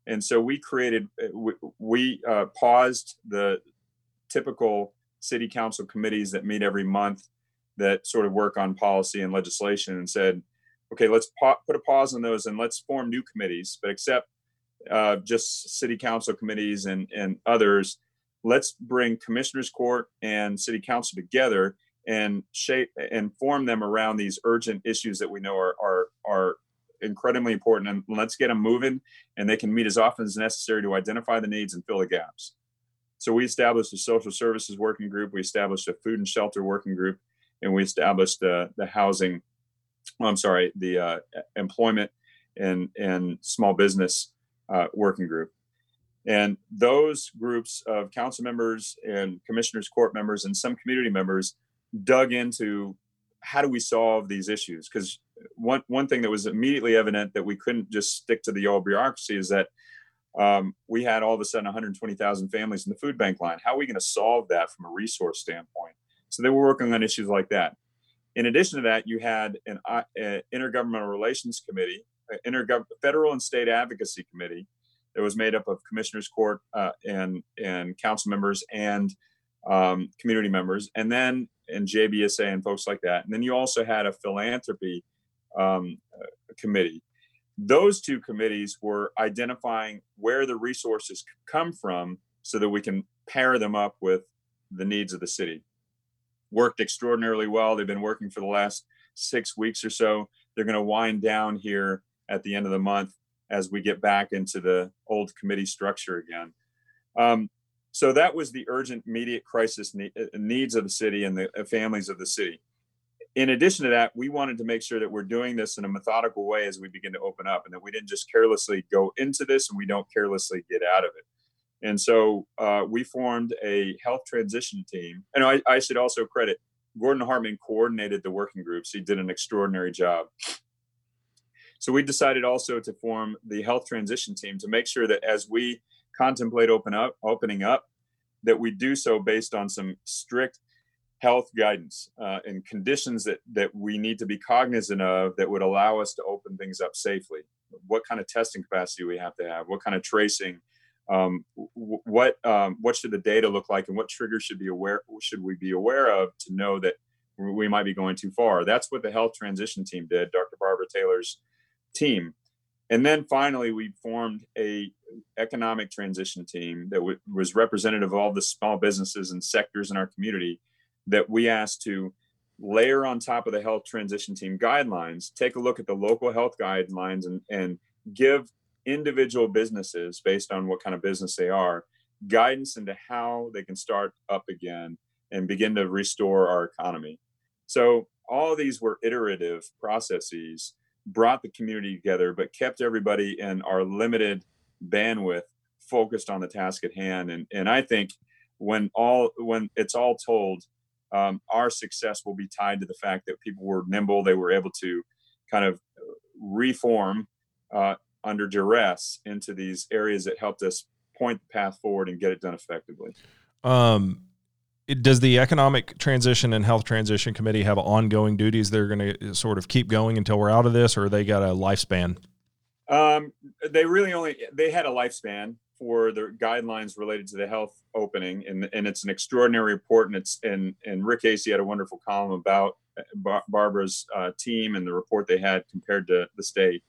and so we created uh, we, uh, paused the typical city council committees that meet every month that sort of work on policy and legislation and said okay let's pa- put a pause on those and let's form new committees but except uh, just city council committees and and others let's bring commissioners court and city council together and shape and form them around these urgent issues that we know are are are incredibly important and let's get them moving and they can meet as often as necessary to identify the needs and fill the gaps. So we established a social services working group we established a food and shelter working group and we established uh, the housing well, i'm sorry the uh, employment and and small business uh, working group. And those groups of council members and commissioners court members and some community members dug into how do we solve these issues? Because one one thing that was immediately evident that we couldn't just stick to the old bureaucracy is that um, we had all of a sudden 120,000 families in the food bank line. How are we going to solve that from a resource standpoint? So they were working on issues like that. In addition to that, you had an uh, intergovernmental relations committee, intergov- federal and state advocacy committee that was made up of commissioners court uh, and and council members and um, community members, and then and JBSA and folks like that. And then you also had a philanthropy um, uh, committee. Those two committees were identifying where the resources come from so that we can pair them up with the needs of the city. Worked extraordinarily well. They've been working for the last six weeks or so. They're going to wind down here at the end of the month as we get back into the old committee structure again. Um, so that was the urgent, immediate crisis uh, needs of the city and the uh, families of the city in addition to that, we wanted to make sure that we're doing this in a methodical way as we begin to open up and that we didn't just carelessly go into this and we don't carelessly get out of it. And so uh, we formed a health transition team. And I, I should also credit Gordon Hartman coordinated the working groups. He did an extraordinary job. So we decided also to form the health transition team to make sure that as we contemplate open up, opening up, that we do so based on some strict health guidance uh, and conditions that that we need to be cognizant of that would allow us to open things up safely. What kind of testing capacity we have to have? What kind of tracing? Um, what um, what should the data look like, and what triggers should be aware should we be aware of to know that we might be going too far? That's what the health transition team did. Dr. Barbara Taylor's team, and then finally we formed a economic transition team that was representative of all the small businesses and sectors in our community that we asked to layer on top of the health transition team guidelines, take a look at the local health guidelines and, and give individual businesses, based on what kind of business they are, guidance into how they can start up again and begin to restore our economy. So, all these were iterative processes, brought the community together, but kept everybody in our limited bandwidth focused on the task at hand. And, and I think when all when it's all told, um, our success will be tied to the fact that people were nimble. They were able to kind of reform uh, under duress into these areas that helped us point the path forward and get it done effectively. Um, it, does the economic transition and health transition committee have ongoing duties they're going to sort of keep going until we're out of this, or they got a lifespan? Um, they really only they had a lifespan for the guidelines related to the health opening, and, and it's an extraordinary report. And it's and and Rick Casey had a wonderful column about uh, Bar- Barbara's uh, team and the report they had compared to the state.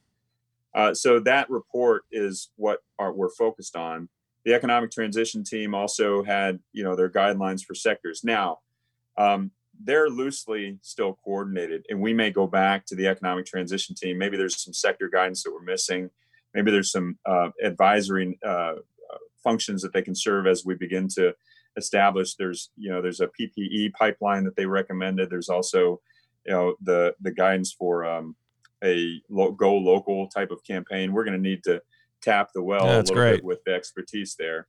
Uh, so that report is what are, we're focused on. The economic transition team also had you know their guidelines for sectors. Now um, they're loosely still coordinated, and we may go back to the economic transition team. Maybe there's some sector guidance that we're missing maybe there's some uh, advisory uh, functions that they can serve as we begin to establish. There's you know there's a ppe pipeline that they recommended. There's also you know the the guidance for um, a lo- go local type of campaign. We're going to need to tap the well yeah, a little great. bit with the expertise there.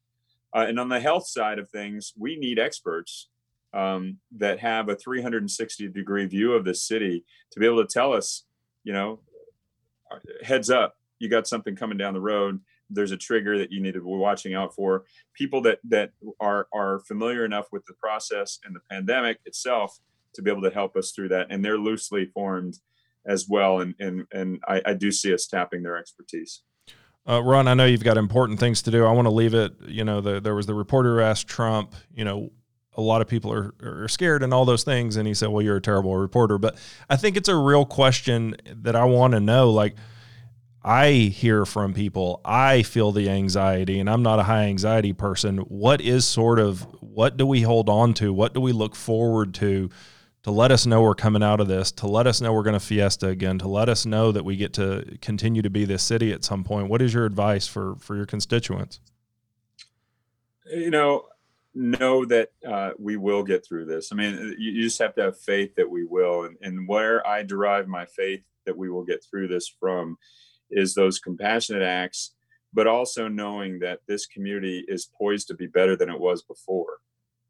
Uh, and on the health side of things we need experts um, that have a 360 degree view of the city to be able to tell us you know heads up you got something coming down the road there's a trigger that you need to be watching out for people that that are are familiar enough with the process and the pandemic itself to be able to help us through that and they're loosely formed as well and and and i, I do see us tapping their expertise uh, Ron, I know you've got important things to do. I want to leave it. You know, the, there was the reporter who asked Trump, you know, a lot of people are, are scared and all those things. And he said, well, you're a terrible reporter. But I think it's a real question that I want to know. Like, I hear from people, I feel the anxiety, and I'm not a high anxiety person. What is sort of what do we hold on to? What do we look forward to to let us know we're coming out of this, to let us know we're going to fiesta again, to let us know that we get to continue to be this city at some point? What is your advice for for your constituents? You know, know that uh, we will get through this. I mean, you, just have to have faith that we will. And, and where I derive my faith that we will get through this from is those compassionate acts, but also knowing that this community is poised to be better than it was before.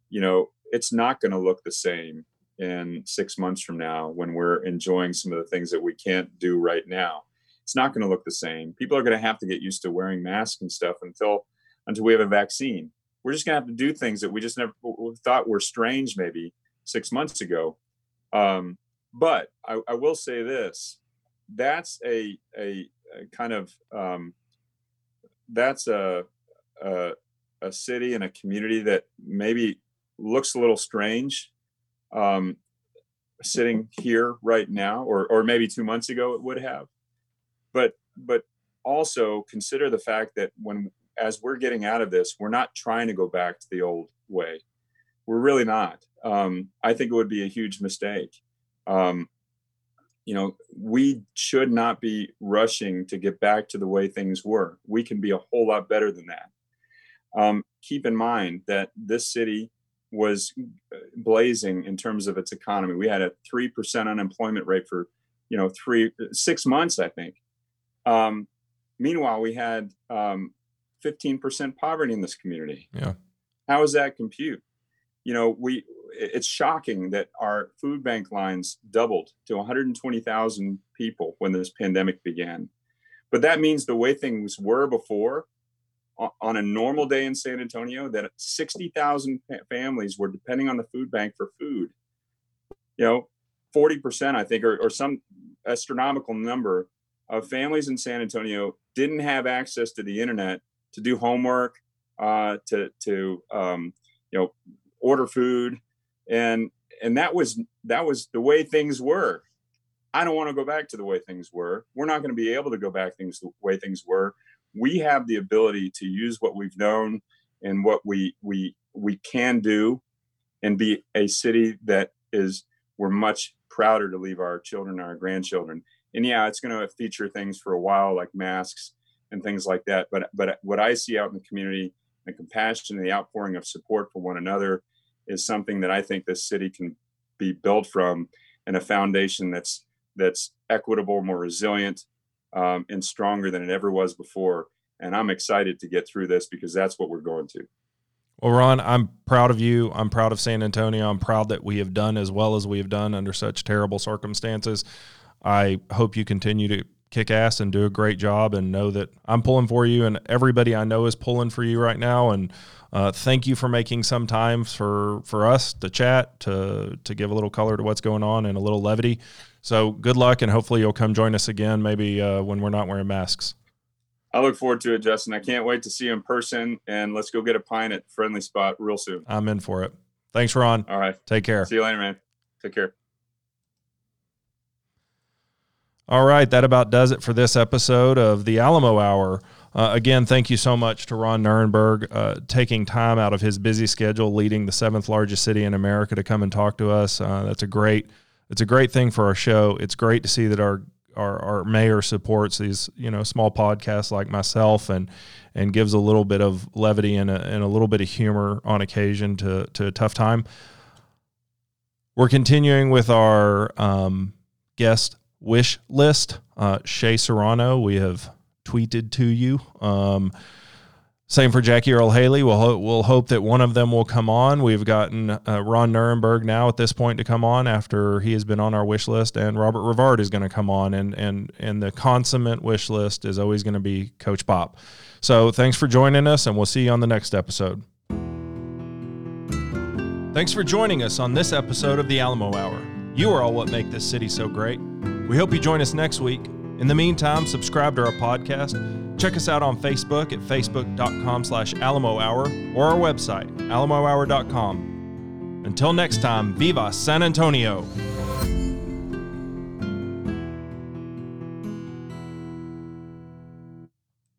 You know, it's not going to look the same in six months from now when we're enjoying some of the things that we can't do right now. It's not going to look the same. People are going to have to get used to wearing masks and stuff until until we have a vaccine. We're just going to have to do things that we just never thought were strange maybe six months ago. Um, but I, I will say this: that's a a kind of um, that's a, a, a city and a community that maybe looks a little strange um, sitting here right now or or maybe two months ago it would have. But but also consider the fact that when as we're getting out of this we're not trying to go back to the old way. We're really not. Um, i think it would be a huge mistake. Um, you know, we should not be rushing to get back to the way things were. We can be a whole lot better than that. Um, keep in mind that this city was uh, blazing in terms of its economy. We had a three percent unemployment rate for, you know, three six months, I think. Um, meanwhile, we had um, 15% poverty in this community. Yeah. How does that compute? You know, we it's shocking that our food bank lines doubled to 120,000 people when this pandemic began. But that means the way things were before on a normal day in San Antonio that 60,000 families were depending on the food bank for food. You know, 40% I think or, or some astronomical number of families in San Antonio didn't have access to the internet to do homework, uh, to to um, you know order food, and and that was that was the way things were. I don't want to go back to the way things were. We're not going to be able to go back things the way things were. We have the ability to use what we've known and what we we we can do, and be a city that is we're much prouder to leave our children and our grandchildren and yeah, it's going to feature things for a while like masks and things like that. But but what I see out in the community, the compassion and the outpouring of support for one another, is something that I think this city can be built from, and a foundation that's that's equitable, more resilient, um, and stronger than it ever was before. And I'm excited to get through this because that's what we're going to. Well, Ron, I'm proud of you. I'm proud of San Antonio. I'm proud that we have done as well as we have done under such terrible circumstances. I hope you continue to kick ass and do a great job and know that I'm pulling for you and everybody I know is pulling for you right now. And uh, thank you for making some time for, for us to chat, to, to give a little color to what's going on and a little levity. So good luck and hopefully you'll come join us again, maybe uh, when we're not wearing masks. I look forward to it, Justin. I can't wait to see you in person and let's go get a pint at Friendly Spot real soon. I'm in for it. Thanks, Ron. All right. Take care. See you later, man. Take care. All right, that about does it for this episode of the Alamo Hour. Uh, again, thank you so much to Ron Nirenberg uh, taking time out of his busy schedule, leading the seventh largest city in America, to come and talk to us. Uh, that's a great, it's a great thing for our show. It's great to see that our our, our mayor supports these you know small podcasts like myself and and gives a little bit of levity and a, and a little bit of humor on occasion to to a tough time. We're continuing with our um, guest wish list. Uh, Shea Serrano, we have tweeted to you. Um, same for Jackie Earle Haley. We'll, ho- we'll hope that one of them will come on. We've gotten uh, Ron Nirenberg now at this point to come on after he has been on our wish list, and Robert Rivard is going to come on, and and and the consummate wish list is always going to be Coach Pop. So thanks for joining us, and we'll see you on the next episode. Thanks for joining us on this episode of the Alamo Hour. You are all what make this city so great. We hope you join us next week. In the meantime, subscribe to our podcast. Check us out on Facebook at facebook.com slash Alamo Hour or our website, alamohour.com. Until next time, Viva San Antonio!